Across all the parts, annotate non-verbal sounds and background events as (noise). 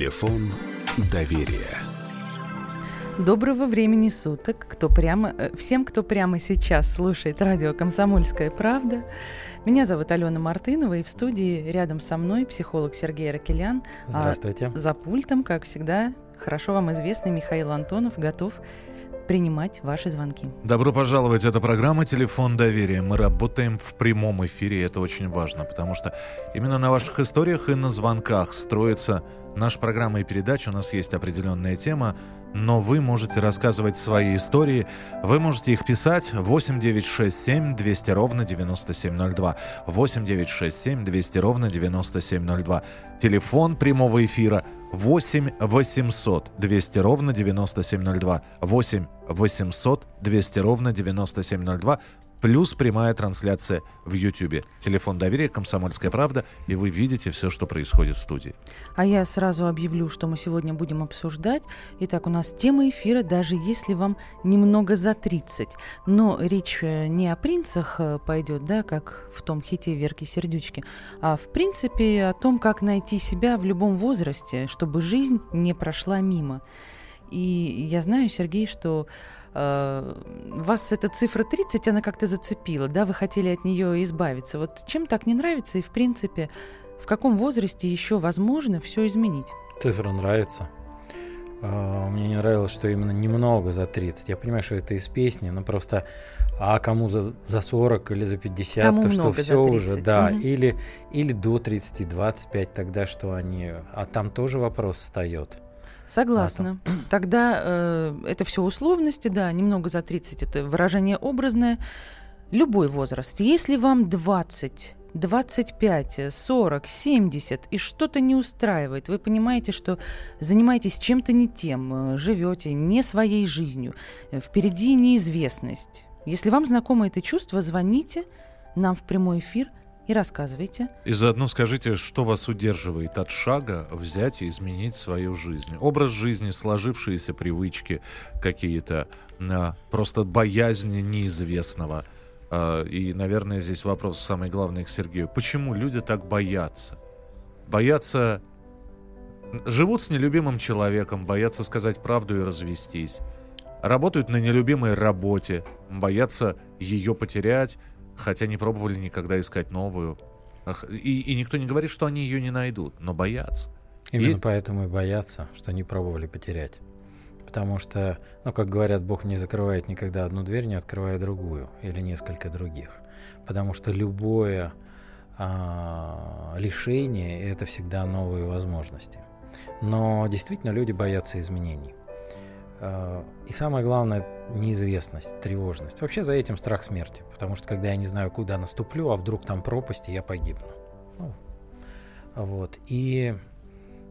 Телефон доверия. Доброго времени суток, кто прямо, э, всем, кто прямо сейчас слушает радио «Комсомольская правда». Меня зовут Алена Мартынова, и в студии рядом со мной психолог Сергей Ракелян. Здравствуйте. А за пультом, как всегда, хорошо вам известный Михаил Антонов готов принимать ваши звонки. Добро пожаловать. Это программа «Телефон доверия». Мы работаем в прямом эфире, и это очень важно, потому что именно на ваших историях и на звонках строится наша программа и передача. У нас есть определенная тема, но вы можете рассказывать свои истории. Вы можете их писать 8967 200 ровно 9702. 8967 200 ровно 9702. Телефон прямого эфира 8 800 200 ровно 9702. 8 800 200 ровно 9702 плюс прямая трансляция в YouTube. Телефон доверия «Комсомольская правда», и вы видите все, что происходит в студии. А я сразу объявлю, что мы сегодня будем обсуждать. Итак, у нас тема эфира, даже если вам немного за 30. Но речь э, не о принцах э, пойдет, да, как в том хите Верки Сердючки, а в принципе о том, как найти себя в любом возрасте, чтобы жизнь не прошла мимо. И я знаю, Сергей, что э, вас эта цифра 30, она как-то зацепила, да, вы хотели от нее избавиться. Вот чем так не нравится и, в принципе, в каком возрасте еще возможно все изменить? Цифра нравится. Uh, мне не нравилось, что именно немного за 30. Я понимаю, что это из песни, но просто а кому за, за 40 или за 50, кому то что все уже, да, угу. или, или до 30, 25, тогда что они, а там тоже вопрос встает. Согласна. А, (clears throat) Тогда э, это все условности, да, немного за 30 это выражение образное. Любой возраст. Если вам 20, 25, 40, 70 и что-то не устраивает, вы понимаете, что занимаетесь чем-то не тем, э, живете не своей жизнью, э, впереди неизвестность. Если вам знакомо это чувство, звоните нам в прямой эфир – и рассказывайте. И заодно скажите, что вас удерживает от шага взять и изменить свою жизнь. Образ жизни, сложившиеся привычки какие-то, просто боязнь неизвестного. А, и, наверное, здесь вопрос самый главный к Сергею. Почему люди так боятся? Боятся... Живут с нелюбимым человеком, боятся сказать правду и развестись. Работают на нелюбимой работе, боятся ее потерять, хотя не пробовали никогда искать новую. И, и никто не говорит, что они ее не найдут, но боятся. Именно и... поэтому и боятся, что не пробовали потерять. Потому что, ну, как говорят, Бог не закрывает никогда одну дверь, не открывая другую или несколько других. Потому что любое а, лишение – это всегда новые возможности. Но действительно люди боятся изменений. А, и самое главное – неизвестность, тревожность. Вообще за этим страх смерти. Потому что когда я не знаю, куда наступлю, а вдруг там пропасть, и я погибну. Ну, вот. И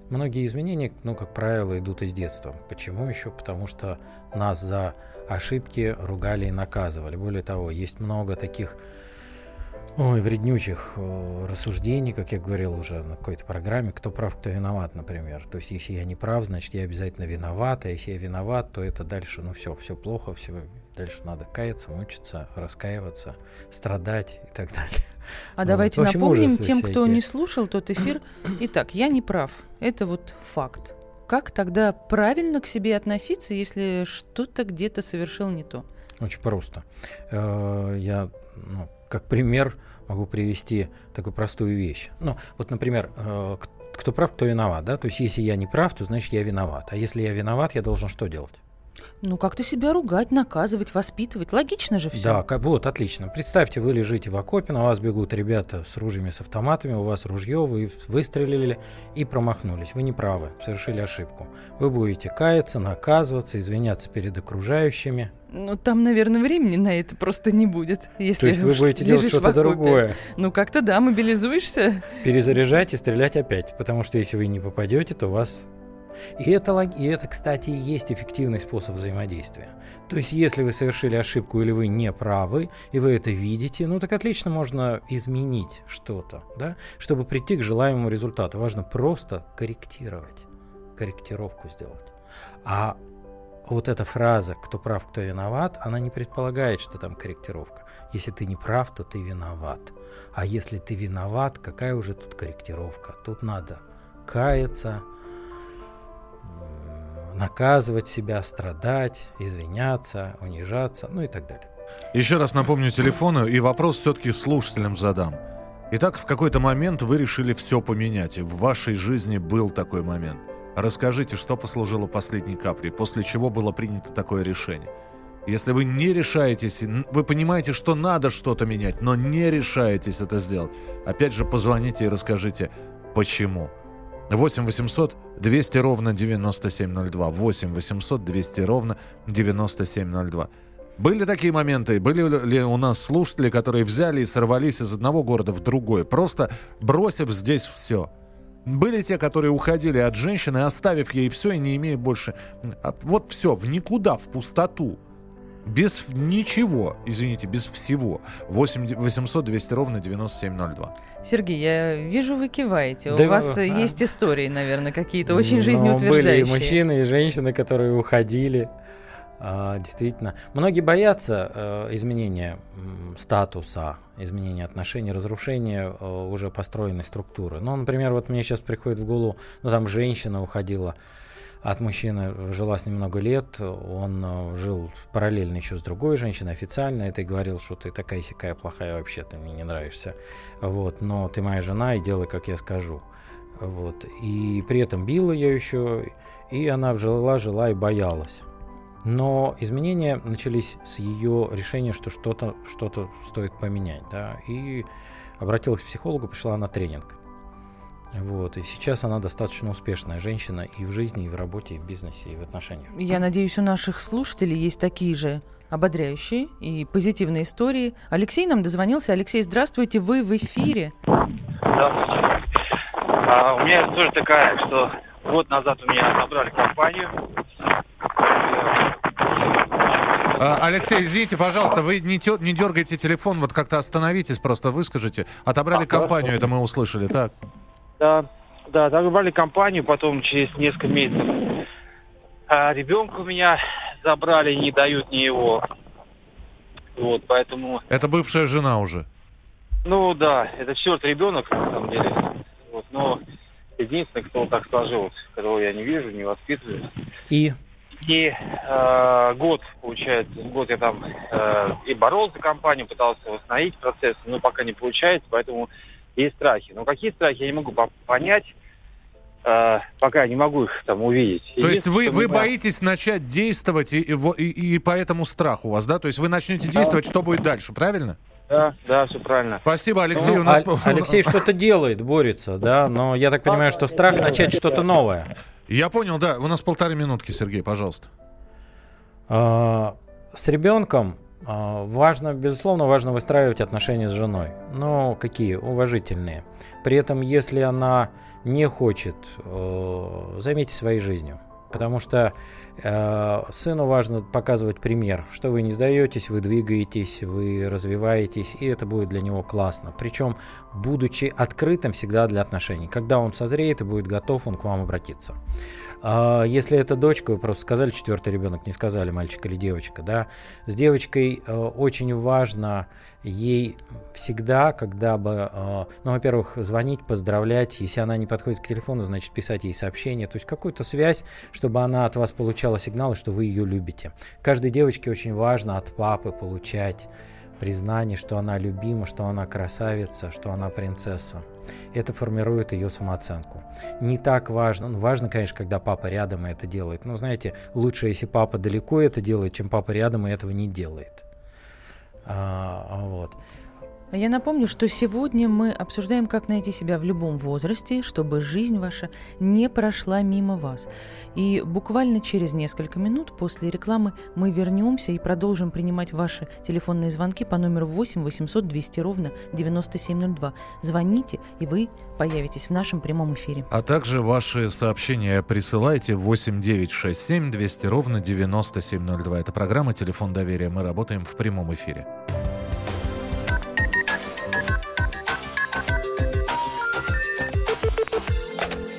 многие изменения, ну, как правило, идут из детства. Почему еще? Потому что нас за ошибки ругали и наказывали. Более того, есть много таких Ой, вреднючих э, рассуждений, как я говорил уже на какой-то программе, кто прав, кто виноват, например. То есть, если я не прав, значит, я обязательно виноват, а если я виноват, то это дальше, ну все, все плохо, все, дальше надо каяться, мучиться, раскаиваться, страдать и так далее. А вот. давайте общем, напомним тем, кто не слушал тот эфир. Итак, я не прав, это вот факт. Как тогда правильно к себе относиться, если что-то где-то совершил не то? Очень просто. Э, я, ну, как пример, могу привести такую простую вещь. Ну, вот, например, э, кто прав, кто виноват, да? То есть, если я не прав, то значит я виноват. А если я виноват, я должен что делать? Ну, как-то себя ругать, наказывать, воспитывать. Логично же все. Да, как, вот, отлично. Представьте, вы лежите в окопе, на вас бегут ребята с ружьями, с автоматами, у вас ружье, вы выстрелили и промахнулись. Вы не правы, совершили ошибку. Вы будете каяться, наказываться, извиняться перед окружающими. Ну, там, наверное, времени на это просто не будет. Если То есть вы будете делать что-то другое? Ну, как-то да, мобилизуешься. Перезаряжать и стрелять опять. Потому что если вы не попадете, то вас и это, и это, кстати, и есть эффективный способ взаимодействия. То есть, если вы совершили ошибку или вы не правы, и вы это видите, ну так отлично можно изменить что-то, да, чтобы прийти к желаемому результату. Важно просто корректировать, корректировку сделать. А вот эта фраза «кто прав, кто виноват», она не предполагает, что там корректировка. Если ты не прав, то ты виноват. А если ты виноват, какая уже тут корректировка? Тут надо каяться, наказывать себя, страдать, извиняться, унижаться, ну и так далее. Еще раз напомню телефоны и вопрос все-таки слушателям задам. Итак, в какой-то момент вы решили все поменять. В вашей жизни был такой момент. Расскажите, что послужило последней каплей, после чего было принято такое решение. Если вы не решаетесь, вы понимаете, что надо что-то менять, но не решаетесь это сделать, опять же позвоните и расскажите, почему. 8 800 200 ровно 9702. 8 800 200 ровно 9702. Были такие моменты? Были ли у нас слушатели, которые взяли и сорвались из одного города в другой, просто бросив здесь все? Были те, которые уходили от женщины, оставив ей все и не имея больше... Вот все, в никуда, в пустоту. Без ничего, извините, без всего. 8 800 200 ровно 9702. Сергей, я вижу, вы киваете. Да, У вас а... есть истории, наверное, какие-то очень жизнеутверждающие. Были и мужчины, и женщины, которые уходили. А, действительно. Многие боятся э, изменения статуса, изменения отношений, разрушения э, уже построенной структуры. Ну, например, вот мне сейчас приходит в голову, ну, там женщина уходила от мужчины, жила с ним много лет, он э, жил параллельно еще с другой женщиной официально, это и говорил, что ты такая сякая плохая вообще, ты мне не нравишься, вот, но ты моя жена и делай, как я скажу, вот, и при этом бил ее еще, и она жила, жила и боялась. Но изменения начались с ее решения, что что-то что стоит поменять, да, и обратилась к психологу, пришла на тренинг. Вот. И сейчас она достаточно успешная женщина и в жизни, и в работе, и в бизнесе, и в отношениях. Я надеюсь, у наших слушателей есть такие же ободряющие и позитивные истории. Алексей нам дозвонился. Алексей, здравствуйте, вы в эфире. Здравствуйте. А, у меня история такая, что год назад у меня отобрали компанию. А, Алексей, извините, пожалуйста, вы не, тё, не дергайте телефон, вот как-то остановитесь, просто выскажите. Отобрали а, компанию, хорошо. это мы услышали, так? Да, да, отобрали компанию, потом через несколько месяцев а ребенка у меня забрали, не дают ни его. Вот, поэтому... Это бывшая жена уже? Ну да, это четвертый ребенок, на самом деле. Вот, но единственный, кто так сложилось, которого я не вижу, не воспитываю. И? И э, год, получается, год я там э, и боролся за компанию, пытался восстановить процесс, но пока не получается, поэтому есть страхи. Но какие страхи, я не могу понять, э, пока я не могу их там увидеть. То есть вы, вы боитесь начать действовать, и, и, и по этому страху у вас, да? То есть вы начнете действовать, что будет дальше, правильно? Да, да, все правильно. Спасибо, Алексей. Ну, у нас... Алексей (laughs) что-то делает, борется, да, но я так понимаю, что страх начать что-то новое. Я понял, да. У нас полторы минутки, Сергей, пожалуйста. А, с ребенком важно, безусловно, важно выстраивать отношения с женой. Но какие? Уважительные. При этом, если она не хочет, э, займитесь своей жизнью. Потому что э, сыну важно показывать пример, что вы не сдаетесь, вы двигаетесь, вы развиваетесь, и это будет для него классно. Причем, будучи открытым всегда для отношений. Когда он созреет и будет готов, он к вам обратиться. А если это дочка, вы просто сказали четвертый ребенок, не сказали мальчик или девочка, да, с девочкой э, очень важно ей всегда, когда бы, э, ну, во-первых, звонить, поздравлять, если она не подходит к телефону, значит, писать ей сообщение, то есть какую-то связь, чтобы она от вас получала сигналы, что вы ее любите. Каждой девочке очень важно от папы получать признание, что она любима, что она красавица, что она принцесса. Это формирует ее самооценку. Не так важно, ну, важно, конечно, когда папа рядом и это делает. Но знаете, лучше, если папа далеко это делает, чем папа рядом и этого не делает. А, вот. Я напомню, что сегодня мы обсуждаем, как найти себя в любом возрасте, чтобы жизнь ваша не прошла мимо вас. И буквально через несколько минут после рекламы мы вернемся и продолжим принимать ваши телефонные звонки по номеру 8 800 200 ровно 9702. Звоните, и вы появитесь в нашем прямом эфире. А также ваши сообщения присылайте 8 967 200 ровно 9702. Это программа «Телефон доверия». Мы работаем в прямом эфире.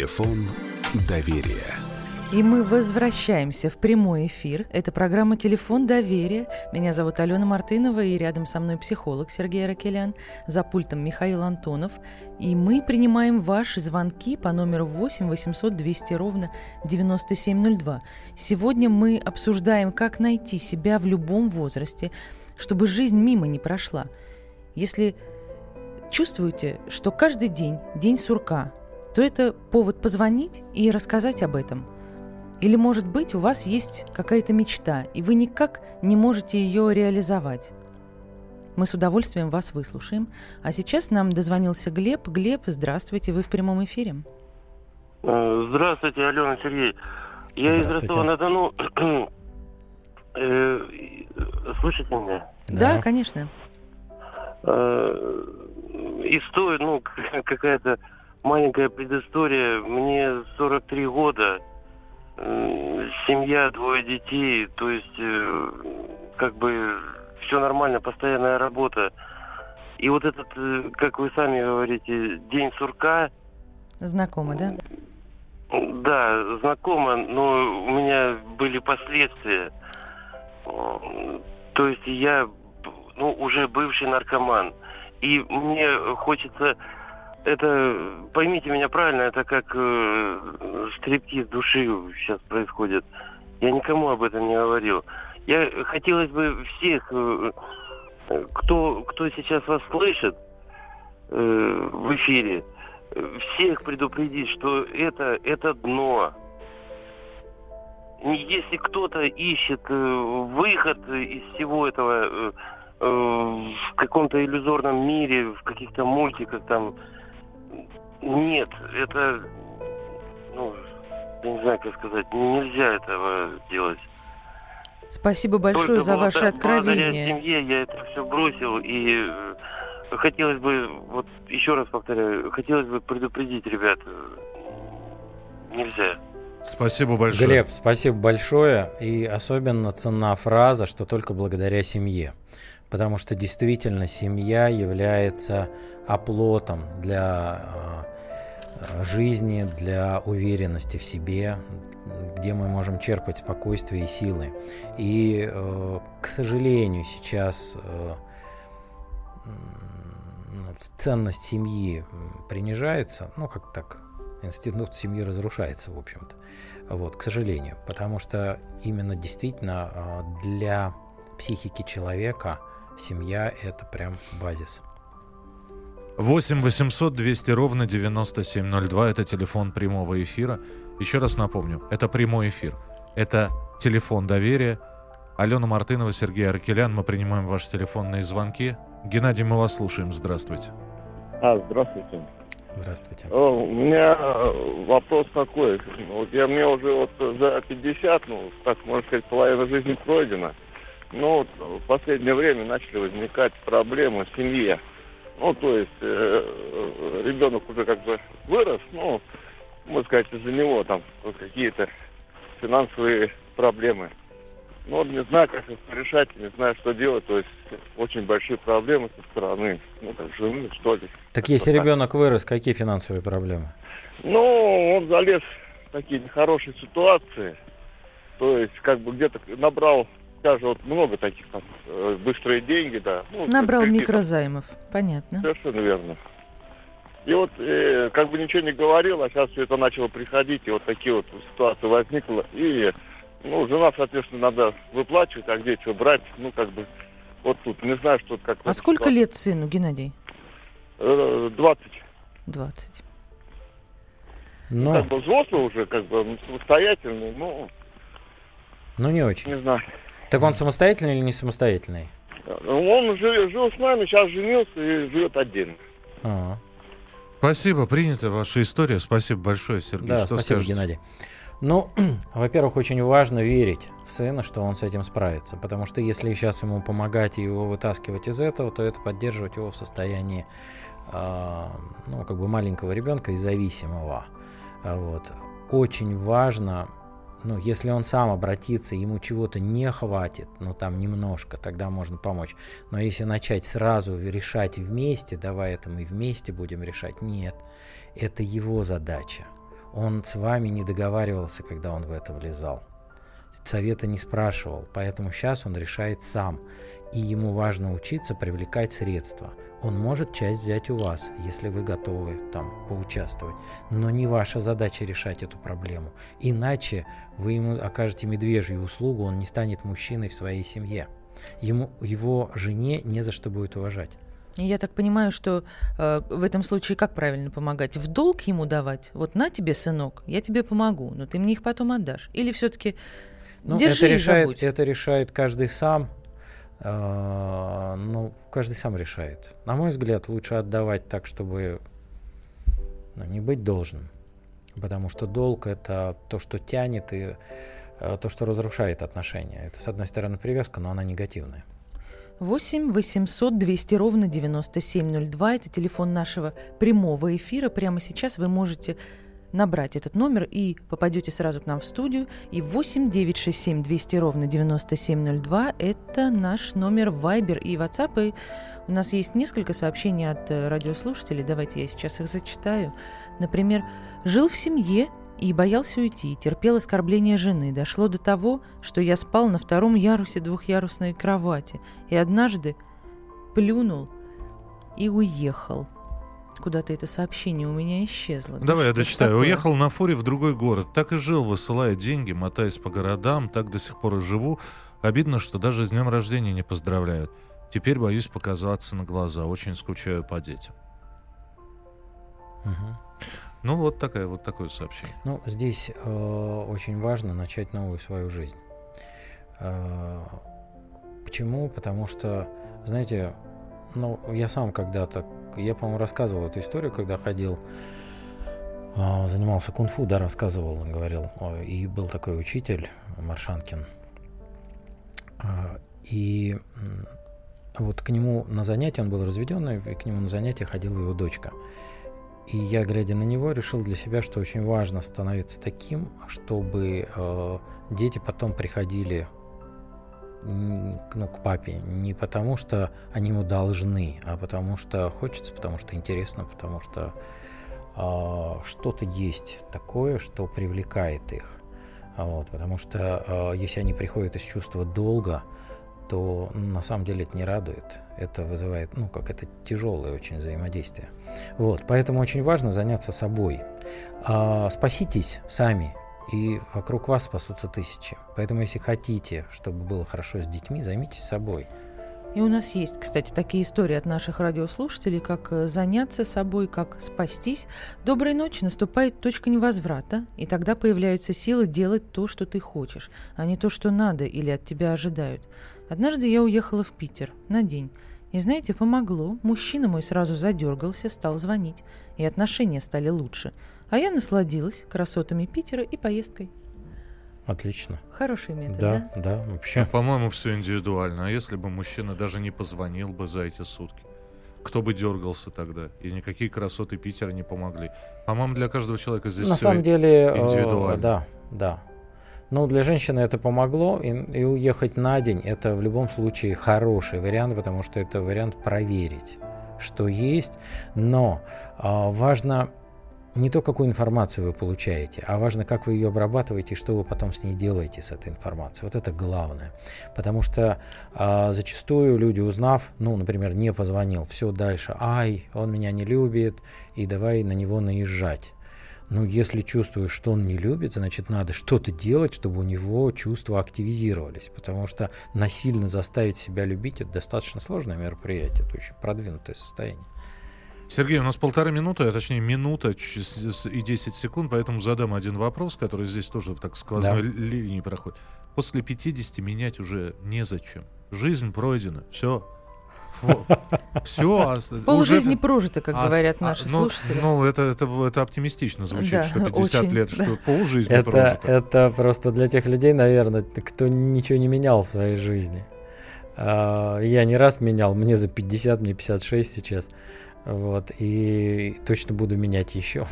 Телефон доверия. И мы возвращаемся в прямой эфир. Это программа «Телефон доверия». Меня зовут Алена Мартынова, и рядом со мной психолог Сергей Ракелян, за пультом Михаил Антонов. И мы принимаем ваши звонки по номеру 8 800 200 ровно 9702. Сегодня мы обсуждаем, как найти себя в любом возрасте, чтобы жизнь мимо не прошла. Если чувствуете, что каждый день – день сурка, то это повод позвонить и рассказать об этом. Или, может быть, у вас есть какая-то мечта, и вы никак не можете ее реализовать. Мы с удовольствием вас выслушаем. А сейчас нам дозвонился Глеб. Глеб, здравствуйте, вы в прямом эфире. Э, здравствуйте, Алена Сергей. Я из Ростова-на-Дону. Э, слышите меня? Да, да конечно. Э, история, ну, какая-то маленькая предыстория. Мне 43 года, семья, двое детей, то есть э, как бы все нормально, постоянная работа. И вот этот, э, как вы сами говорите, день сурка. Знакомо, да? Да, знакомо, но у меня были последствия. То есть я ну, уже бывший наркоман. И мне хочется это, поймите меня правильно, это как э, стриптиз души сейчас происходит. Я никому об этом не говорил. Я хотелось бы всех, э, кто, кто сейчас вас слышит э, в эфире, всех предупредить, что это, это дно. Если кто-то ищет э, выход из всего этого э, э, в каком-то иллюзорном мире, в каких-то мультиках там, нет, это, ну, я не знаю, как сказать, нельзя этого делать. Спасибо большое Только за ваше откровение. семье я это все бросил, и э, хотелось бы, вот еще раз повторяю, хотелось бы предупредить ребят, нельзя. Спасибо большое. Глеб, спасибо большое. И особенно ценна фраза, что только благодаря семье потому что действительно семья является оплотом для э, жизни, для уверенности в себе, где мы можем черпать спокойствие и силы. И, э, к сожалению, сейчас э, ценность семьи принижается, ну как так, институт семьи разрушается, в общем-то. Вот, к сожалению, потому что именно действительно для психики человека – семья – это прям базис. 8 800 200 ровно 9702 – это телефон прямого эфира. Еще раз напомню, это прямой эфир. Это телефон доверия. Алена Мартынова, Сергей Аркелян. Мы принимаем ваши телефонные звонки. Геннадий, мы вас слушаем. Здравствуйте. А, здравствуйте. Здравствуйте. О, у меня э, вопрос такой. Вот я мне уже вот за 50, ну, так можно сказать, половина жизни пройдена. Ну, в последнее время начали возникать проблемы в семье. Ну, то есть э, ребенок уже как бы вырос, ну, можно сказать, из-за него там какие-то финансовые проблемы. Ну, вот не знаю, как их решать, не знаю, что делать. То есть очень большие проблемы со стороны, ну, как жены, что ли. Так если так. ребенок вырос, какие финансовые проблемы? Ну, он залез в такие нехорошие ситуации. То есть, как бы где-то набрал даже вот много таких там э, быстрые деньги, да. Ну, Набрал микрозаймов, понятно. Совершенно верно. И вот э, как бы ничего не говорил, а сейчас все это начало приходить, и вот такие вот ситуации возникла. И, ну, жена, соответственно, надо выплачивать, а где что брать, ну, как бы, вот тут, не знаю, что как А сколько ситуация. лет сыну, Геннадий? Э, 20. 20. Но... Как бы взрослый уже, как бы самостоятельный, ну... Ну, не очень. Не знаю. Так он самостоятельный или не самостоятельный? Он жил, жил с нами, сейчас женился и живет отдельно. А-а. Спасибо, принята ваша история. Спасибо большое, Сергей. Да, Что спасибо, скажете? Геннадий. Ну, (clears throat) во-первых, очень важно верить в сына, что он с этим справится. Потому что если сейчас ему помогать и его вытаскивать из этого, то это поддерживать его в состоянии э, ну, как бы маленького ребенка и зависимого. Вот. Очень важно, ну, если он сам обратится, ему чего-то не хватит, ну, там немножко, тогда можно помочь. Но если начать сразу решать вместе, давай это мы вместе будем решать, нет, это его задача. Он с вами не договаривался, когда он в это влезал. Совета не спрашивал, поэтому сейчас он решает сам. И ему важно учиться привлекать средства. Он может часть взять у вас, если вы готовы там поучаствовать. Но не ваша задача решать эту проблему. Иначе вы ему окажете медвежью услугу, он не станет мужчиной в своей семье. Ему, его жене не за что будет уважать. Я так понимаю, что э, в этом случае как правильно помогать? В долг ему давать? Вот на тебе, сынок, я тебе помогу, но ты мне их потом отдашь. Или все-таки ну, держи это решает, забудь? Это решает каждый сам. Э, ну, каждый сам решает. На мой взгляд, лучше отдавать так, чтобы ну, не быть должным. Потому что долг это то, что тянет и э, то, что разрушает отношения. Это, с одной стороны, привязка, но она негативная. 8 800 200 ровно 9702. Это телефон нашего прямого эфира. Прямо сейчас вы можете набрать этот номер и попадете сразу к нам в студию. И 8 967 200 ровно 9702 – это наш номер Viber и WhatsApp. И у нас есть несколько сообщений от э, радиослушателей. Давайте я сейчас их зачитаю. Например, «Жил в семье и боялся уйти, терпел оскорбление жены. Дошло до того, что я спал на втором ярусе двухъярусной кровати и однажды плюнул и уехал. Куда-то это сообщение у меня исчезло. Давай я дочитаю. Такое? Уехал на фуре в другой город. Так и жил, высылая деньги, мотаясь по городам. Так до сих пор и живу. Обидно, что даже с днем рождения не поздравляют. Теперь боюсь показаться на глаза. Очень скучаю по детям. Угу. Ну, вот, такая, вот такое сообщение. Ну, здесь э, очень важно начать новую свою жизнь. Э, почему? Потому что, знаете, ну, я сам когда-то, я, по-моему, рассказывал эту историю, когда ходил, э, занимался кунг-фу, да, рассказывал, говорил. И был такой учитель, Маршанкин. Э, и вот к нему на занятия, он был разведенный, и к нему на занятия ходила его дочка. И я, глядя на него, решил для себя, что очень важно становиться таким, чтобы э, дети потом приходили ну, к папе не потому, что они ему должны, а потому что хочется, потому что интересно, потому что э, что-то есть такое, что привлекает их. Вот, потому что э, если они приходят из чувства долга, то ну, на самом деле это не радует. Это вызывает, ну, как это тяжелое очень взаимодействие. Вот, поэтому очень важно заняться собой. А, спаситесь сами, и вокруг вас спасутся тысячи. Поэтому, если хотите, чтобы было хорошо с детьми, займитесь собой. И у нас есть, кстати, такие истории от наших радиослушателей, как э, заняться собой, как спастись. Доброй ночи, наступает точка невозврата, и тогда появляются силы делать то, что ты хочешь, а не то, что надо или от тебя ожидают. Однажды я уехала в Питер на день. И знаете, помогло. Мужчина мой сразу задергался, стал звонить. И отношения стали лучше. А я насладилась красотами Питера и поездкой. Отлично. Хороший метод, да? Да, да, вообще. Ну, по-моему, все индивидуально. А если бы мужчина даже не позвонил бы за эти сутки? Кто бы дергался тогда? И никакие красоты Питера не помогли. По-моему, для каждого человека здесь На самом деле, э, индивидуально. Э, да, да. Но для женщины это помогло, и, и уехать на день это в любом случае хороший вариант, потому что это вариант проверить, что есть. Но а, важно не то, какую информацию вы получаете, а важно, как вы ее обрабатываете и что вы потом с ней делаете, с этой информацией. Вот это главное. Потому что а, зачастую люди, узнав, ну, например, не позвонил, все дальше, ай, он меня не любит, и давай на него наезжать. Ну, если чувствуешь, что он не любит, значит, надо что-то делать, чтобы у него чувства активизировались. Потому что насильно заставить себя любить – это достаточно сложное мероприятие, это очень продвинутое состояние. Сергей, у нас полторы минуты, а точнее минута и 10 секунд, поэтому задам один вопрос, который здесь тоже в так сквозной да. линии проходит. После 50 менять уже незачем. Жизнь пройдена, все. Все. Пол жизни прожито, как а, говорят а, наши ну, слушатели. Ну, это, это, это оптимистично звучит, Да, что 50 очень, лет, да. что пол жизни Это, прожито. это просто для тех людей, наверное, кто ничего не менял в своей жизни. А, Я не раз менял, мне за 50, мне 56 сейчас. Вот, и точно буду менять еще.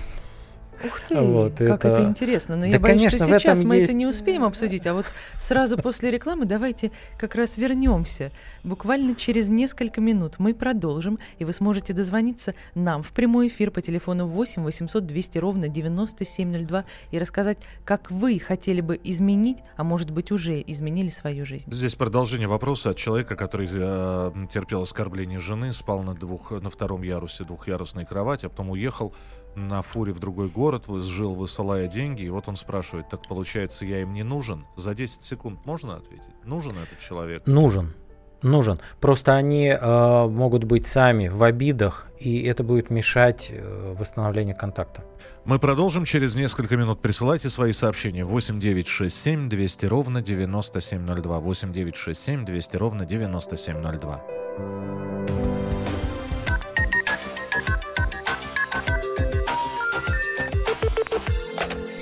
Ух ты, Вот, как это- это интересно. Но Да, я боюсь, конечно, что сейчас мы есть- это не успеем обсудить, а вот сразу после рекламы давайте как раз вернемся. Буквально через несколько минут мы продолжим, и вы сможете дозвониться нам в прямой эфир по телефону 8 800 200 ровно 9702 и рассказать, как вы хотели бы изменить, а может быть уже изменили свою жизнь. Здесь продолжение вопроса от человека, который э, терпел оскорбление жены, спал на, двух, на втором ярусе двухъярусной кровати, а потом уехал на фуре в другой город, жил, высылая деньги, и вот он спрашивает, так получается, я им не нужен? За 10 секунд можно ответить? Нужен этот человек? Нужен. Нужен. Просто они э, могут быть сами в обидах, и это будет мешать э, восстановлению контакта. Мы продолжим через несколько минут. Присылайте свои сообщения. 8967 200 ровно 9702. 8967 200 ровно 9702.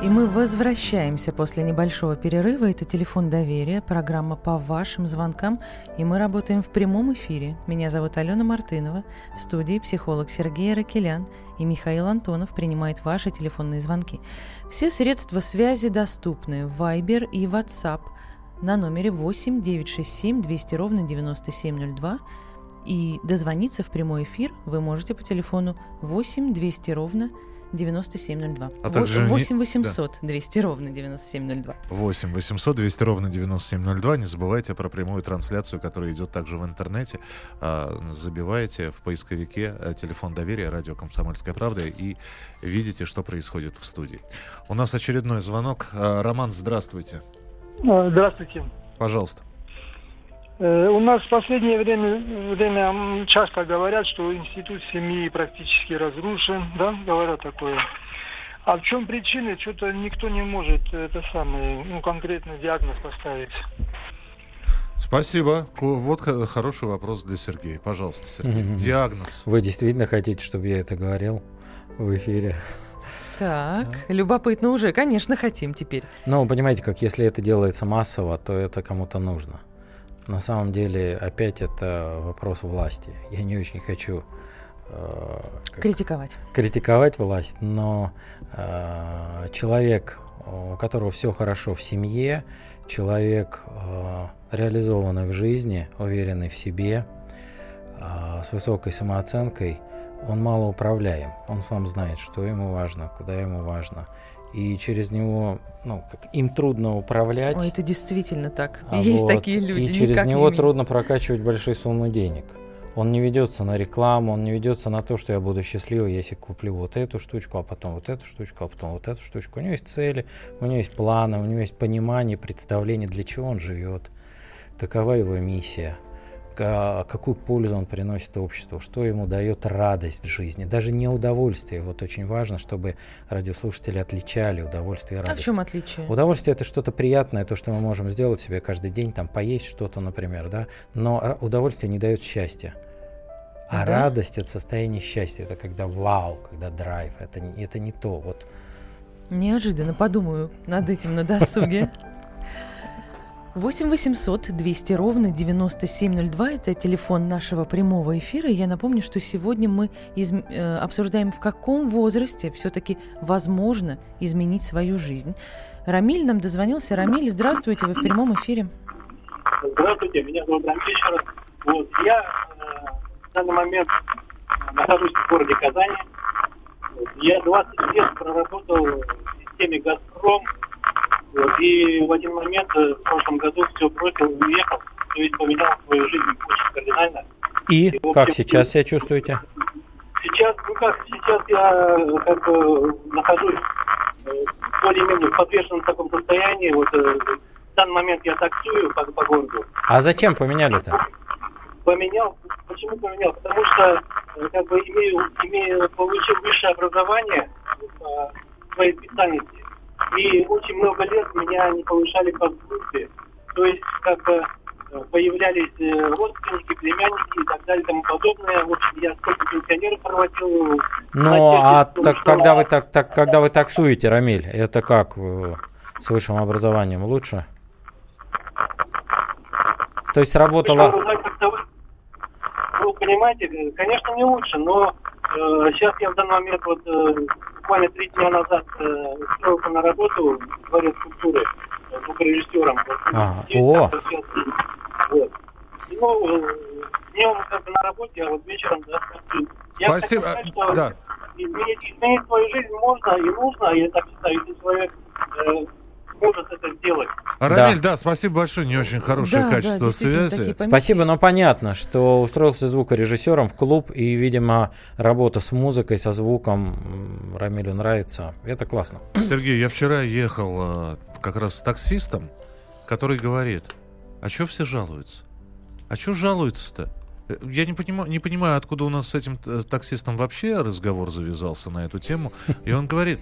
И мы возвращаемся после небольшого перерыва. Это телефон доверия, программа по вашим звонкам. И мы работаем в прямом эфире. Меня зовут Алена Мартынова. В студии психолог Сергей Ракелян и Михаил Антонов принимает ваши телефонные звонки. Все средства связи доступны в Viber и WhatsApp на номере 8 967 200 ровно 9702. И дозвониться в прямой эфир вы можете по телефону 8 200 ровно 9702. А также не- 8 800 200 ровно 9702. 8 800 200 ровно 9702. Не забывайте про прямую трансляцию, которая идет также в интернете. А, Забиваете в поисковике э, телефон доверия радио «Комсомольская правда» и видите, что происходит в студии. У нас очередной звонок. А, Роман, здравствуйте. А, Здравствуйте. Пожалуйста. Э, У нас в последнее время, время часто говорят, что институт семьи практически разрушен, да, говорят такое. А в чем причина? Что-то никто не может это самое, ну, конкретный диагноз поставить. Спасибо. Вот хороший вопрос для Сергея. Пожалуйста, Сергей. Мгм. Диагноз. Вы действительно хотите, чтобы я это говорил в эфире? Так, любопытно уже, конечно, хотим теперь. Ну, понимаете, как если это делается массово, то это кому-то нужно. На самом деле, опять это вопрос власти. Я не очень хочу э, как- Критиковать. критиковать власть, но э, человек, у которого все хорошо в семье, человек э, реализованный в жизни, уверенный в себе, э, с высокой самооценкой, он малоуправляем. Он сам знает, что ему важно, куда ему важно. И через него, ну, как, им трудно управлять. Ой, это действительно так. а Есть вот, такие люди. И через не него умеют. трудно прокачивать большие суммы денег. Он не ведется на рекламу, он не ведется на то, что я буду счастливый, если куплю вот эту штучку, а потом вот эту штучку, а потом вот эту штучку. У него есть цели, у него есть планы, у него есть понимание, представление, для чего он живет, какова его миссия, какую пользу он приносит обществу, что ему дает радость в жизни. Даже не удовольствие. Вот очень важно, чтобы радиослушатели отличали удовольствие и А в радость. чем отличие? Удовольствие это что-то приятное, то, что мы можем сделать себе каждый день, там поесть что-то, например, да. Но удовольствие не дает счастья. А Да? радость это состояние счастья, это когда вау, когда драйв, это, не- это не то. Вот Неожиданно подумаю над этим на досуге. (laughs) 8 800 200 ровно 9702 – это телефон нашего прямого эфира. Я напомню, что сегодня мы из, э, обсуждаем, в каком возрасте все-таки возможно изменить свою жизнь. Рамиль нам дозвонился. Рамиль, здравствуйте, вы в прямом эфире. Здравствуйте, меня зовут Рамиль еще раз. Вот, я э, в данный момент нахожусь в городе Казани. Я 20 лет проработал в системе «Газпром», и в один момент э, в прошлом году все бросил уехал, то есть поменял свою жизнь очень кардинально. И, и как сейчас себя чувствуете? Сейчас, ну как, сейчас я как бы нахожусь э, более-менее в подвешенном таком состоянии. Вот э, в данный момент я таксую по, по городу. А зачем поменяли-то? Поменял. Почему поменял? Потому что как бы имею, имею получил высшее образование по своей специальности. И очень много лет меня не повышали по службе. То есть, как бы появлялись родственники, племянники и так далее и тому подобное. В общем, я сколько пенсионеров проводил. Ну, а так, что... когда, вы так, так, когда вы таксуете, Рамиль, это как с высшим образованием лучше? То есть работала... Ну, понимаете, конечно, не лучше, но э, сейчас я в данный момент вот э, буквально три дня назад э, устроился на работу в дворец культуры э, звукорежиссером. А, о! Вот. Ну, днем как бы на работе, а вот вечером, да, я Спасибо. Хочу сказать, что да. изменить, изменить свою жизнь можно и нужно, и я так считаю, если человек э, может это сделать. А, Рамиль, да. да, спасибо большое, не очень хорошее да, качество да, связи. Спасибо, но понятно, что устроился звукорежиссером в клуб, и, видимо, работа с музыкой, со звуком Рамилю нравится. Это классно. Сергей, я вчера ехал э, как раз с таксистом, который говорит, а что все жалуются? А что жалуются-то? Э, я не понимаю, не понимаю, откуда у нас с этим э, таксистом вообще разговор завязался на эту тему. И он говорит,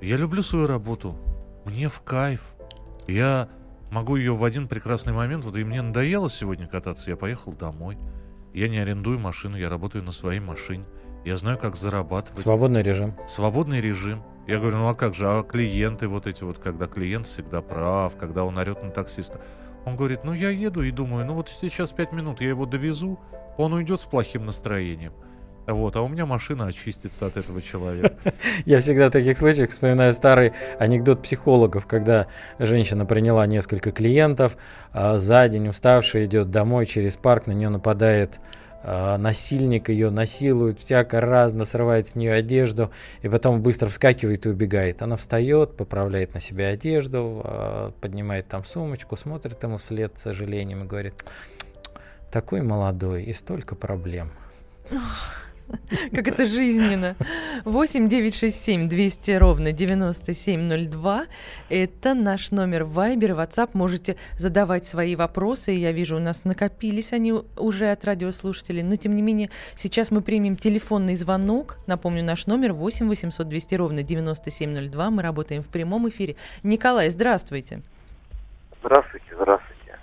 я люблю свою работу, мне в кайф. Я могу ее в один прекрасный момент, вот и мне надоело сегодня кататься, я поехал домой. Я не арендую машину, я работаю на своей машине. Я знаю, как зарабатывать. Свободный режим. Свободный режим. Я говорю, ну а как же, а клиенты вот эти вот, когда клиент всегда прав, когда он орет на таксиста. Он говорит, ну я еду и думаю, ну вот сейчас пять минут, я его довезу, он уйдет с плохим настроением. Вот, а у меня машина очистится от этого человека. (laughs) Я всегда в таких случаях вспоминаю старый анекдот психологов, когда женщина приняла несколько клиентов, а за день уставшая идет домой через парк, на нее нападает а, насильник, ее насилует, всяко разно срывает с нее одежду, и потом быстро вскакивает и убегает. Она встает, поправляет на себе одежду, а, поднимает там сумочку, смотрит ему вслед с сожалением и говорит, такой молодой и столько проблем. (laughs) Как это жизненно. 8 9 6 7 200 ровно 9702. Это наш номер в Viber и WhatsApp. Можете задавать свои вопросы. Я вижу, у нас накопились они уже от радиослушателей. Но, тем не менее, сейчас мы примем телефонный звонок. Напомню, наш номер 8 800 200 ровно 9702. Мы работаем в прямом эфире. Николай, здравствуйте. Здравствуйте, здравствуйте.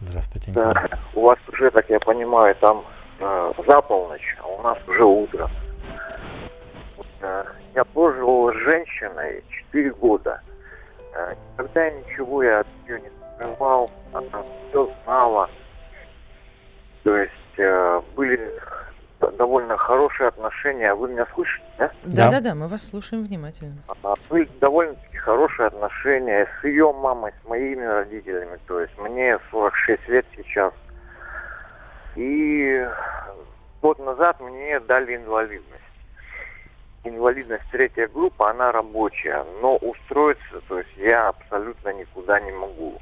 Здравствуйте, Николай. Да, у вас уже, так я понимаю, там э, за полночь, а у нас уже утро. Э, я прожил с женщиной 4 года. Э, никогда ничего я от нее не скрывал, она все знала. То есть э, были довольно хорошие отношения. Вы меня слышите, да? Да, да, да, мы вас слушаем внимательно. Были довольно-таки хорошие отношения с ее мамой, с моими родителями. То есть мне 46 лет сейчас. И год назад мне дали инвалидность. Инвалидность третья группа, она рабочая, но устроиться, то есть я абсолютно никуда не могу.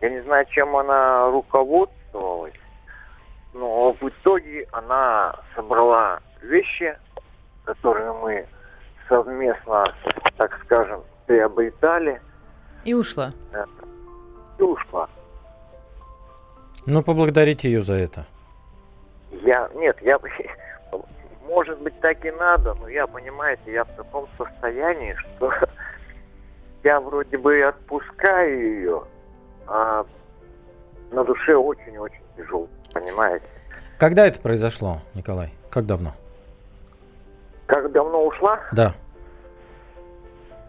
Я не знаю, чем она руководствовалась, но в итоге она собрала вещи, которые мы совместно, так скажем, приобретали. И ушла. И ушла. Ну, поблагодарите ее за это. Я, нет, я, (laughs) может быть, так и надо, но я, понимаете, я в таком состоянии, что (laughs) я вроде бы отпускаю ее, а на душе очень-очень тяжело, понимаете. Когда это произошло, Николай? Как давно? Как давно ушла? Да.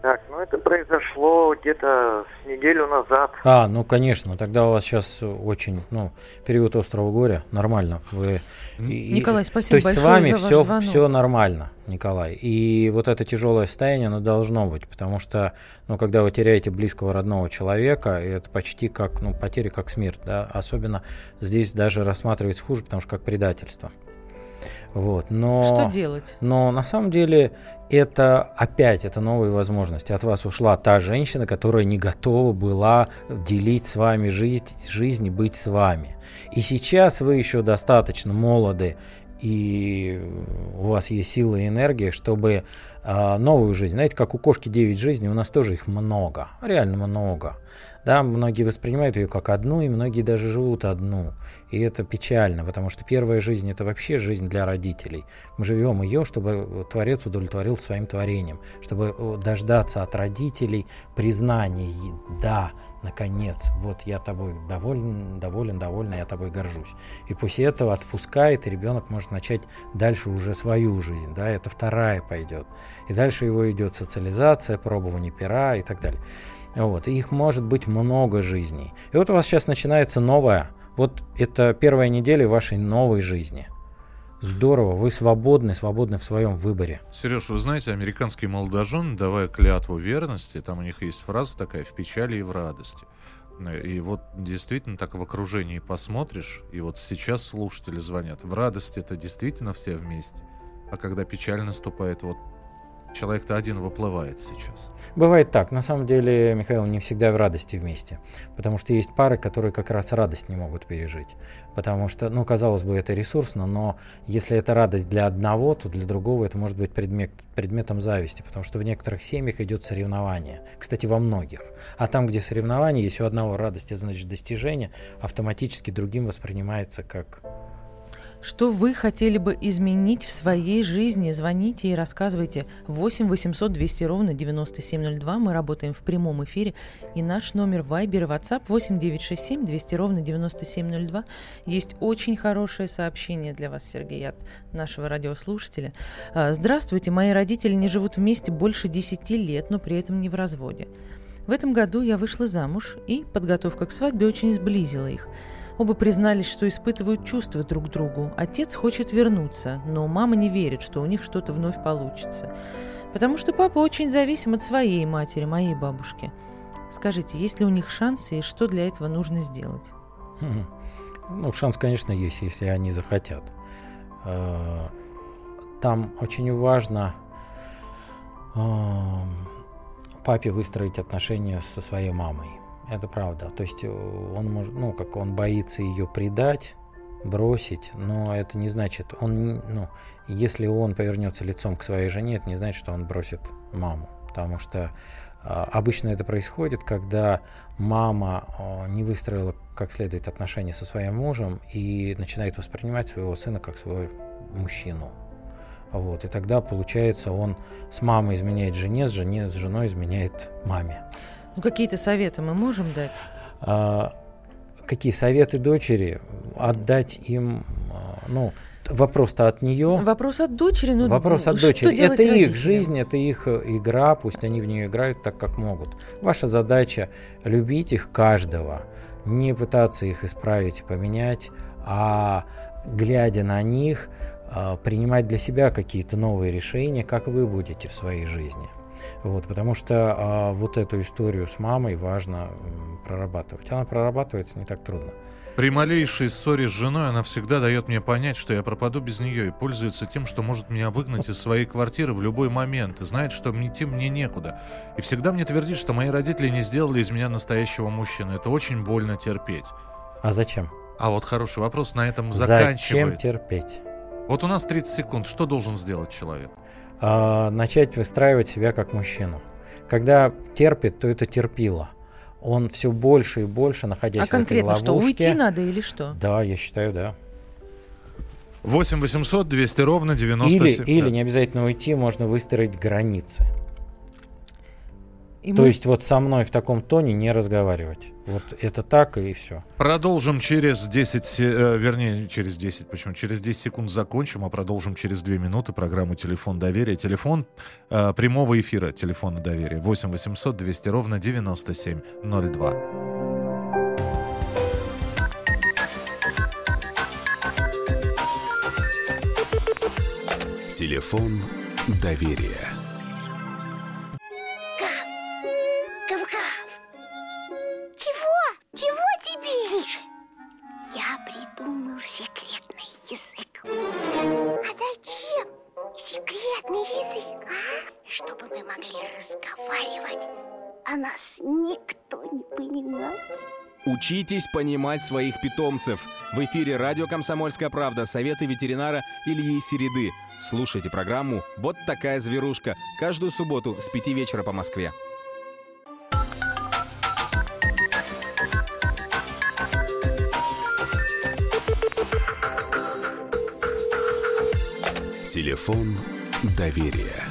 Так, Ну, это произошло где-то с неделю назад. А, ну, конечно, тогда у вас сейчас очень, ну, период острого горя, нормально. Вы, и, Николай, спасибо То есть с вами все, все нормально, Николай. И вот это тяжелое состояние, оно должно быть, потому что, ну, когда вы теряете близкого родного человека, это почти как, ну, потеря как смерть, да, особенно здесь даже рассматривается хуже, потому что как предательство. Вот, но, Что делать? Но на самом деле это опять это новые возможности. От вас ушла та женщина, которая не готова была делить с вами жизнь, жизнь и быть с вами. И сейчас вы еще достаточно молоды и у вас есть сила и энергия, чтобы э, новую жизнь, знаете, как у кошки 9 жизней, у нас тоже их много, реально много. Да, многие воспринимают ее как одну, и многие даже живут одну. И это печально, потому что первая жизнь это вообще жизнь для родителей. Мы живем ее, чтобы Творец удовлетворил своим творением, чтобы э, дождаться от родителей признания. Да, наконец, вот я тобой доволен, доволен, довольна, я тобой горжусь. И после этого отпускает, и ребенок может начать дальше уже свою жизнь. Да, это вторая пойдет. И дальше его идет социализация, пробование пера и так далее. Вот. Их может быть много жизней. И вот у вас сейчас начинается новая. Вот это первая неделя вашей новой жизни. Здорово, вы свободны, свободны в своем выборе. Сереж, вы знаете, американские молодожены, давая клятву верности, там у них есть фраза такая «в печали и в радости». И вот действительно так в окружении посмотришь, и вот сейчас слушатели звонят. В радости это действительно все вместе. А когда печаль наступает, вот человек-то один выплывает сейчас. Бывает так. На самом деле, Михаил, не всегда в радости вместе. Потому что есть пары, которые как раз радость не могут пережить. Потому что, ну, казалось бы, это ресурсно, но если это радость для одного, то для другого это может быть предмет, предметом зависти. Потому что в некоторых семьях идет соревнование. Кстати, во многих. А там, где соревнование, если у одного радость, это значит достижение, автоматически другим воспринимается как что вы хотели бы изменить в своей жизни? Звоните и рассказывайте. 8 800 200 ровно 9702. Мы работаем в прямом эфире. И наш номер Viber и WhatsApp 8 967 200 ровно 9702. Есть очень хорошее сообщение для вас, Сергей, от нашего радиослушателя. А, Здравствуйте, мои родители не живут вместе больше 10 лет, но при этом не в разводе. В этом году я вышла замуж, и подготовка к свадьбе очень сблизила их – Оба признались, что испытывают чувства друг к другу. Отец хочет вернуться, но мама не верит, что у них что-то вновь получится. Потому что папа очень зависим от своей матери, моей бабушки. Скажите, есть ли у них шансы и что для этого нужно сделать? Ну, шанс, конечно, есть, если они захотят. Э, там очень важно папе выстроить отношения со своей мамой. Это правда. То есть э, он может, ну, как он боится ее предать, бросить, но это не значит, он, ну, если он повернется лицом к своей жене, это не значит, что он бросит маму, потому что а, обычно это происходит, когда мама а, не выстроила как следует отношения со своим мужем и начинает воспринимать своего сына как своего мужчину. Вот, и тогда получается, он с мамой изменяет жене, с, жене, с женой изменяет маме. Ну, какие-то советы мы можем дать? А, какие советы дочери? Отдать им, а, ну, вопрос-то от нее. Вопрос от дочери, ну Вопрос от дочери. Это их жизнь, это их игра, пусть они в нее играют так, как могут. Ваша задача любить их каждого, не пытаться их исправить и поменять, а глядя на них, а, принимать для себя какие-то новые решения, как вы будете в своей жизни. Вот, потому что а, вот эту историю с мамой важно прорабатывать. Она прорабатывается не так трудно. При малейшей ссоре с женой она всегда дает мне понять, что я пропаду без нее и пользуется тем, что может меня выгнать из своей квартиры в любой момент и знает, что идти мне некуда. И всегда мне твердит, что мои родители не сделали из меня настоящего мужчины. Это очень больно терпеть. А зачем? А вот хороший вопрос на этом заканчивает. Зачем терпеть? Вот у нас 30 секунд. Что должен сделать человек? Э, начать выстраивать себя как мужчину. Когда терпит, то это терпило. Он все больше и больше, находясь а в конкретно этой ловушке. что, уйти надо или что? Да, я считаю, да. 8 800 200 ровно 97. Или, или не обязательно уйти, можно выстроить границы. И То мы... есть вот со мной в таком тоне не разговаривать. Вот это так и все. Продолжим через 10, э, вернее, через 10, почему? Через 10 секунд закончим, а продолжим через 2 минуты программу «Телефон доверия». Телефон э, прямого эфира телефона доверия 8 800 200 ровно 9702. Телефон доверия. Разговаривать, а нас никто не понимает. Учитесь понимать своих питомцев. В эфире радио «Комсомольская правда» советы ветеринара Ильи Середы. Слушайте программу «Вот такая зверушка» каждую субботу с 5 вечера по Москве. Телефон доверия.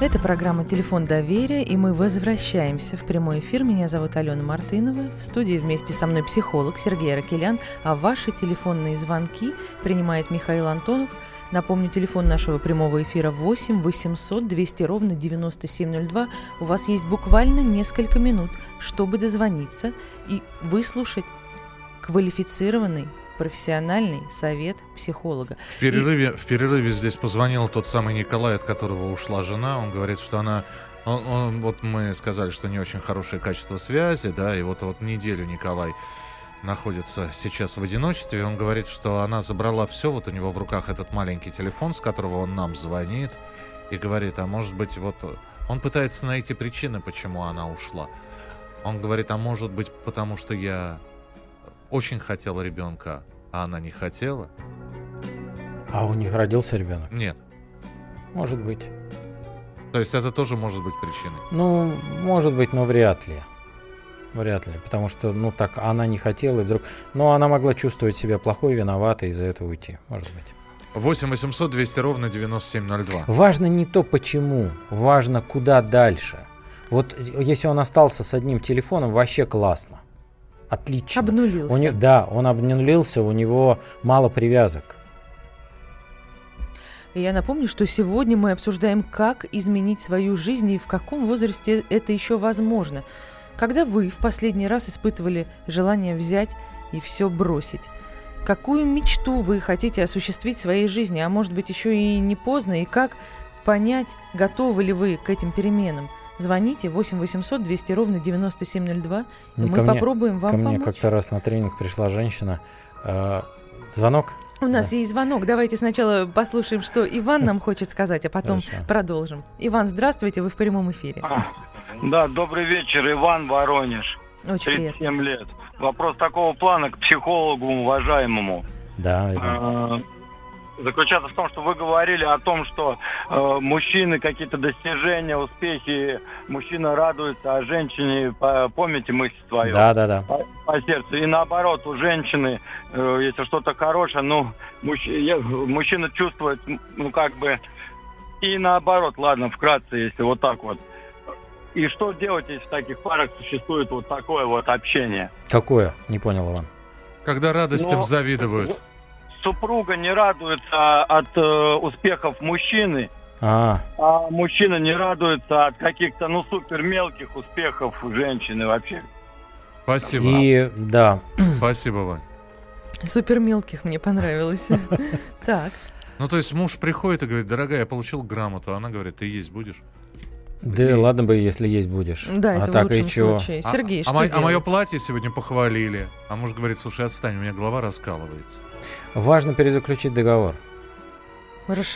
Это программа «Телефон доверия», и мы возвращаемся в прямой эфир. Меня зовут Алена Мартынова. В студии вместе со мной психолог Сергей Ракелян, а ваши телефонные звонки принимает Михаил Антонов. Напомню, телефон нашего прямого эфира 8 800 200 ровно 9702. У вас есть буквально несколько минут, чтобы дозвониться и выслушать квалифицированный профессиональный совет психолога. В перерыве, и... в перерыве здесь позвонил тот самый Николай, от которого ушла жена. Он говорит, что она он, он, вот мы сказали, что не очень хорошее качество связи, да, и вот, вот неделю Николай находится сейчас в одиночестве. Он говорит, что она забрала все, вот у него в руках этот маленький телефон, с которого он нам звонит, и говорит, а может быть, вот он пытается найти причины, почему она ушла. Он говорит, а может быть, потому что я очень хотела ребенка, а она не хотела. А у них родился ребенок? Нет. Может быть. То есть это тоже может быть причиной? Ну, может быть, но вряд ли. Вряд ли, потому что, ну так, она не хотела, и вдруг... Но она могла чувствовать себя плохой, виноватой, из-за этого уйти, может быть. 8 800 200 ровно 9702. Важно не то почему, важно куда дальше. Вот если он остался с одним телефоном, вообще классно отлично. Обнулился. У не, да, он обнулился, у него мало привязок. И я напомню, что сегодня мы обсуждаем, как изменить свою жизнь и в каком возрасте это еще возможно. Когда вы в последний раз испытывали желание взять и все бросить? Какую мечту вы хотите осуществить в своей жизни, а может быть еще и не поздно, и как понять, готовы ли вы к этим переменам? Звоните 8 800 200 ровно 9702, и мы мне, попробуем вам ко помочь. мне как-то раз на тренинг пришла женщина. Э, звонок? У нас да. есть звонок. Давайте сначала послушаем, что Иван нам хочет сказать, а потом Хорошо. продолжим. Иван, здравствуйте, вы в прямом эфире. А, да, добрый вечер, Иван Воронеж. Очень 37 приятно. лет. Вопрос такого плана к психологу уважаемому. Да, Иван. А, заключаться в том, что вы говорили о том, что э, мужчины какие-то достижения, успехи, мужчина радуется, а женщине, по, помните мысль свою? Да, да, да. По, по сердцу. И наоборот, у женщины, э, если что-то хорошее, ну, мужч, мужчина чувствует, ну, как бы, и наоборот, ладно, вкратце, если вот так вот. И что делать, если в таких парах существует вот такое вот общение? Какое? Не понял, Иван. Когда радостям Но... завидуют супруга не радуется от э, успехов мужчины, а. а мужчина не радуется от каких-то, ну, супер мелких успехов женщины вообще. Спасибо. И да. Спасибо, Вань. Супер мелких мне понравилось. (laughs) Так. Ну, то есть муж приходит и говорит, дорогая, я получил грамоту. Она говорит, ты есть будешь? Да и... ладно бы, если есть будешь. Да, а это так в лучшем и чего? случае. А, Сергей, а, что а, а мое платье сегодня похвалили. А муж говорит, слушай, отстань, у меня голова раскалывается. Важно перезаключить договор.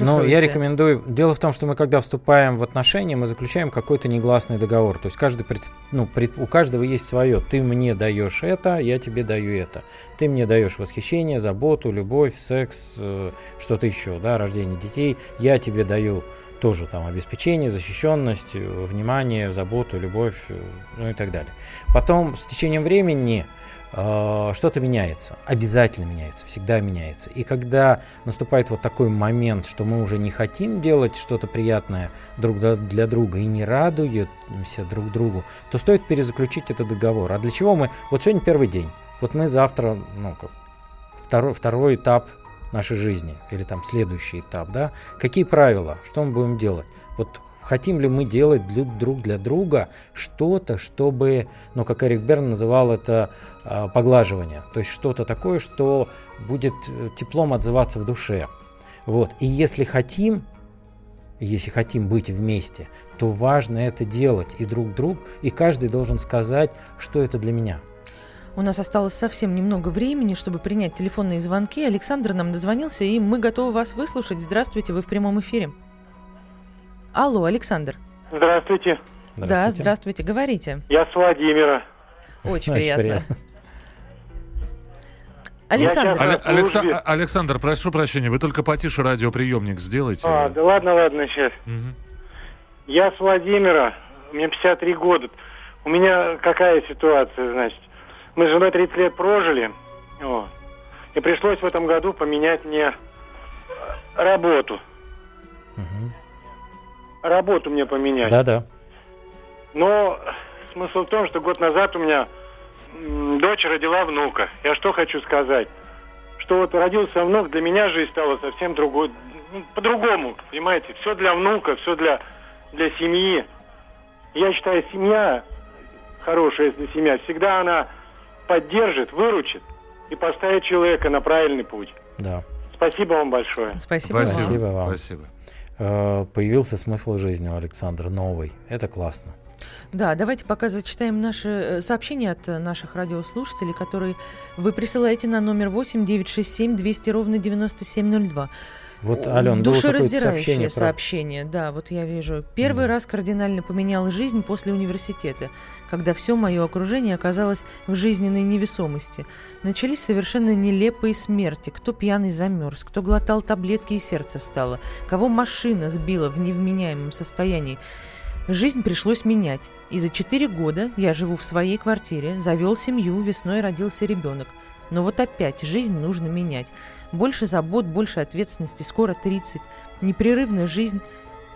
Ну, я рекомендую. Дело в том, что мы, когда вступаем в отношения, мы заключаем какой-то негласный договор. То есть каждый, ну, у каждого есть свое. Ты мне даешь это, я тебе даю это. Ты мне даешь восхищение, заботу, любовь, секс, э, что-то еще, да, рождение детей. Я тебе даю тоже там обеспечение, защищенность, э, внимание, заботу, любовь, э, ну и так далее. Потом с течением времени что-то меняется, обязательно меняется, всегда меняется. И когда наступает вот такой момент, что мы уже не хотим делать что-то приятное друг для друга и не радуемся друг другу, то стоит перезаключить этот договор. А для чего мы? Вот сегодня первый день. Вот мы завтра, ну, второй, второй этап нашей жизни или там следующий этап, да, какие правила, что мы будем делать. Вот хотим ли мы делать друг для друга что-то, чтобы, ну, как Эрик Берн называл это э, поглаживание, то есть что-то такое, что будет э, теплом отзываться в душе. Вот. И если хотим, если хотим быть вместе, то важно это делать и друг друг, и каждый должен сказать, что это для меня – у нас осталось совсем немного времени, чтобы принять телефонные звонки. Александр нам дозвонился, и мы готовы вас выслушать. Здравствуйте, вы в прямом эфире. Алло, Александр. Здравствуйте. здравствуйте. Да, здравствуйте, говорите. Я с Владимира. Очень, приятно. приятно. Александр. Алекса... Александр, прошу прощения, вы только потише радиоприемник сделайте. А, да ладно, ладно, сейчас. Угу. Я с Владимира, мне 53 года. У меня какая ситуация, значит? Мы с женой 30 лет прожили, вот, и пришлось в этом году поменять мне работу. Угу. Работу мне поменять. Да-да. Но смысл в том, что год назад у меня дочь родила внука. Я что хочу сказать? Что вот родился внук, для меня жизнь стала совсем другой, ну, по-другому, понимаете? Все для внука, все для, для семьи. Я считаю, семья, хорошая если семья, всегда она поддержит, выручит и поставит человека на правильный путь. Да. Спасибо вам большое. Спасибо, Спасибо вам. вам. Спасибо. Э, появился смысл жизни у Александра новый. Это классно. Да, давайте пока зачитаем наши э, сообщения от наших радиослушателей, которые вы присылаете на номер 8 967 200 ровно 9702. Вот, Ален, Душераздирающее сообщение, сообщение, да, вот я вижу. Первый mm. раз кардинально поменял жизнь после университета, когда все мое окружение оказалось в жизненной невесомости. Начались совершенно нелепые смерти. Кто пьяный замерз, кто глотал таблетки и сердце встало, кого машина сбила в невменяемом состоянии. Жизнь пришлось менять. И за четыре года я живу в своей квартире, завел семью, весной родился ребенок. Но вот опять жизнь нужно менять. Больше забот, больше ответственности, скоро 30. Непрерывная жизнь,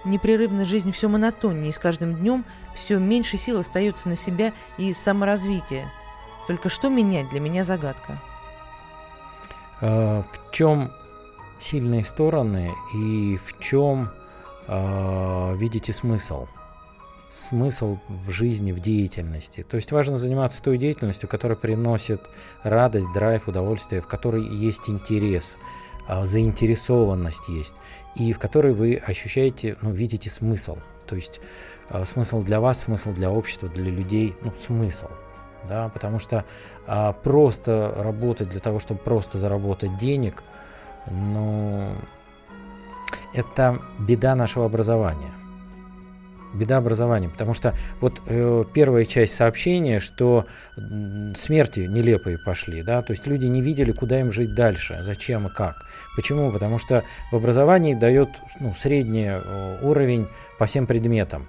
непрерывная жизнь все монотоннее, и с каждым днем все меньше сил остается на себя и саморазвитие. Только что менять для меня загадка. А, в чем сильные стороны и в чем а, видите смысл? Смысл в жизни, в деятельности. То есть важно заниматься той деятельностью, которая приносит радость, драйв, удовольствие, в которой есть интерес, а, заинтересованность есть, и в которой вы ощущаете, ну, видите смысл. То есть а, смысл для вас, смысл для общества, для людей, ну, смысл. Да, потому что а, просто работать для того, чтобы просто заработать денег, ну, это беда нашего образования беда образования, потому что вот э, первая часть сообщения, что смерти нелепые пошли, да, то есть люди не видели, куда им жить дальше, зачем и как. Почему? Потому что в образовании дает ну, средний э, уровень по всем предметам,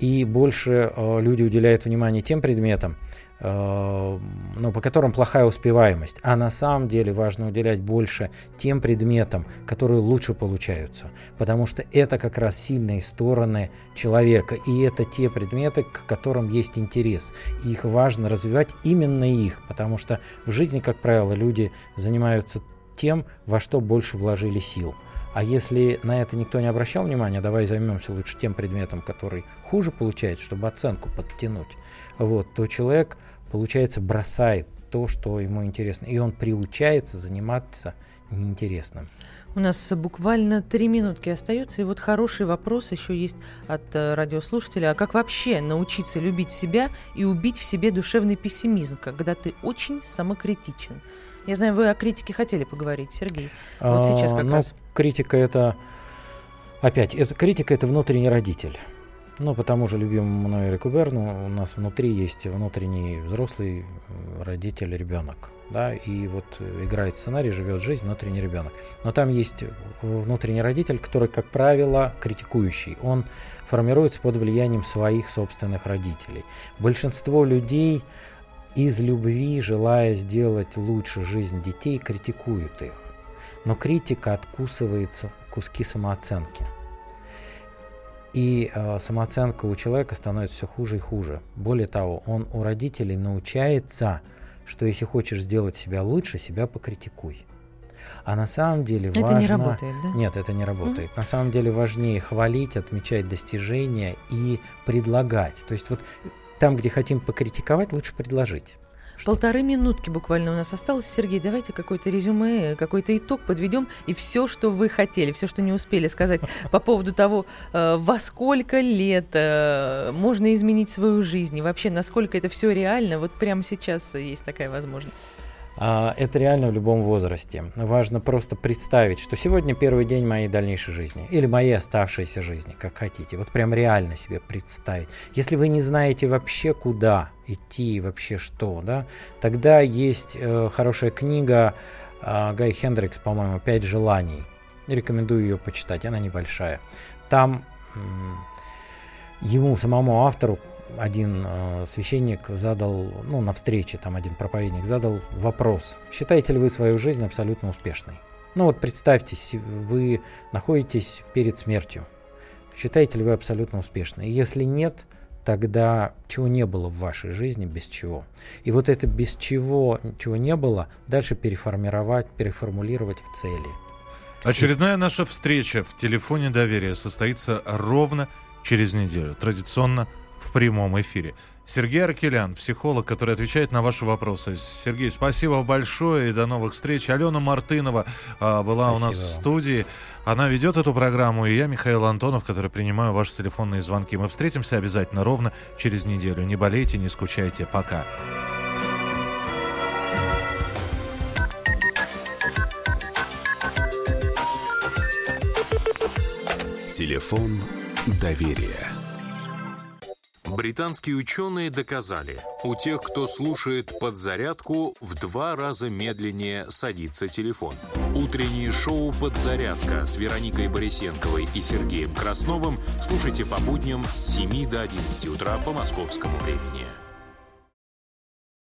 и больше э, люди уделяют внимание тем предметам, ну, по которым плохая успеваемость. А на самом деле важно уделять больше тем предметам, которые лучше получаются. Потому что это как раз сильные стороны человека. И это те предметы, к которым есть интерес. И их важно развивать именно их. Потому что в жизни, как правило, люди занимаются тем, во что больше вложили сил. А если на это никто не обращал внимания, давай займемся лучше тем предметом, который хуже получается, чтобы оценку подтянуть, вот, то человек, получается, бросает то, что ему интересно, и он приучается заниматься неинтересным. У нас буквально три минутки остается, и вот хороший вопрос еще есть от э, радиослушателя. А как вообще научиться любить себя и убить в себе душевный пессимизм, когда ты очень самокритичен? Я знаю, вы о критике хотели поговорить, Сергей. Вот сейчас как а, ну, раз. Критика это, опять, это критика это внутренний родитель. Ну, по тому же любимому мной Эрику Берну у нас внутри есть внутренний взрослый э, родитель, ребенок. Да, и вот играет сценарий, живет жизнь, внутренний ребенок. Но там есть внутренний родитель, который, как правило, критикующий. Он формируется под влиянием своих собственных родителей. Большинство людей из любви, желая сделать лучше жизнь детей, критикуют их. Но критика откусывается куски самооценки. И э, самооценка у человека становится все хуже и хуже. Более того, он у родителей научается, что если хочешь сделать себя лучше, себя покритикуй. А на самом деле это важно... не работает, да? Нет, это не работает. Mm-hmm. На самом деле важнее хвалить, отмечать достижения и предлагать. То есть вот там, где хотим покритиковать, лучше предложить. Полторы минутки буквально у нас осталось. Сергей, давайте какое-то резюме, какой-то итог подведем. И все, что вы хотели, все, что не успели сказать (laughs) по поводу того, э, во сколько лет э, можно изменить свою жизнь, и вообще, насколько это все реально, вот прямо сейчас есть такая возможность. А, это реально в любом возрасте. Важно просто представить, что сегодня первый день моей дальнейшей жизни или моей оставшейся жизни, как хотите. Вот прям реально себе представить. Если вы не знаете вообще куда идти, вообще что, да, тогда есть э, хорошая книга э, Гай Хендрикс, по-моему, «Пять желаний». Рекомендую ее почитать, она небольшая. Там э, ему, самому автору, один э, священник задал, ну, на встрече там один проповедник задал вопрос. Считаете ли вы свою жизнь абсолютно успешной? Ну вот представьте, вы находитесь перед смертью. Считаете ли вы абсолютно успешной? Если нет, тогда чего не было в вашей жизни без чего. И вот это без чего, чего не было, дальше переформировать, переформулировать в цели. Очередная наша встреча в телефоне доверия состоится ровно через неделю. Традиционно прямом эфире. Сергей Аркелян, психолог, который отвечает на ваши вопросы. Сергей, спасибо большое и до новых встреч. Алена Мартынова а, была спасибо. у нас в студии. Она ведет эту программу, и я, Михаил Антонов, который принимаю ваши телефонные звонки. Мы встретимся обязательно ровно через неделю. Не болейте, не скучайте. Пока. Телефон доверия. Британские ученые доказали, у тех, кто слушает подзарядку, в два раза медленнее садится телефон. Утреннее шоу «Подзарядка» с Вероникой Борисенковой и Сергеем Красновым слушайте по будням с 7 до 11 утра по московскому времени.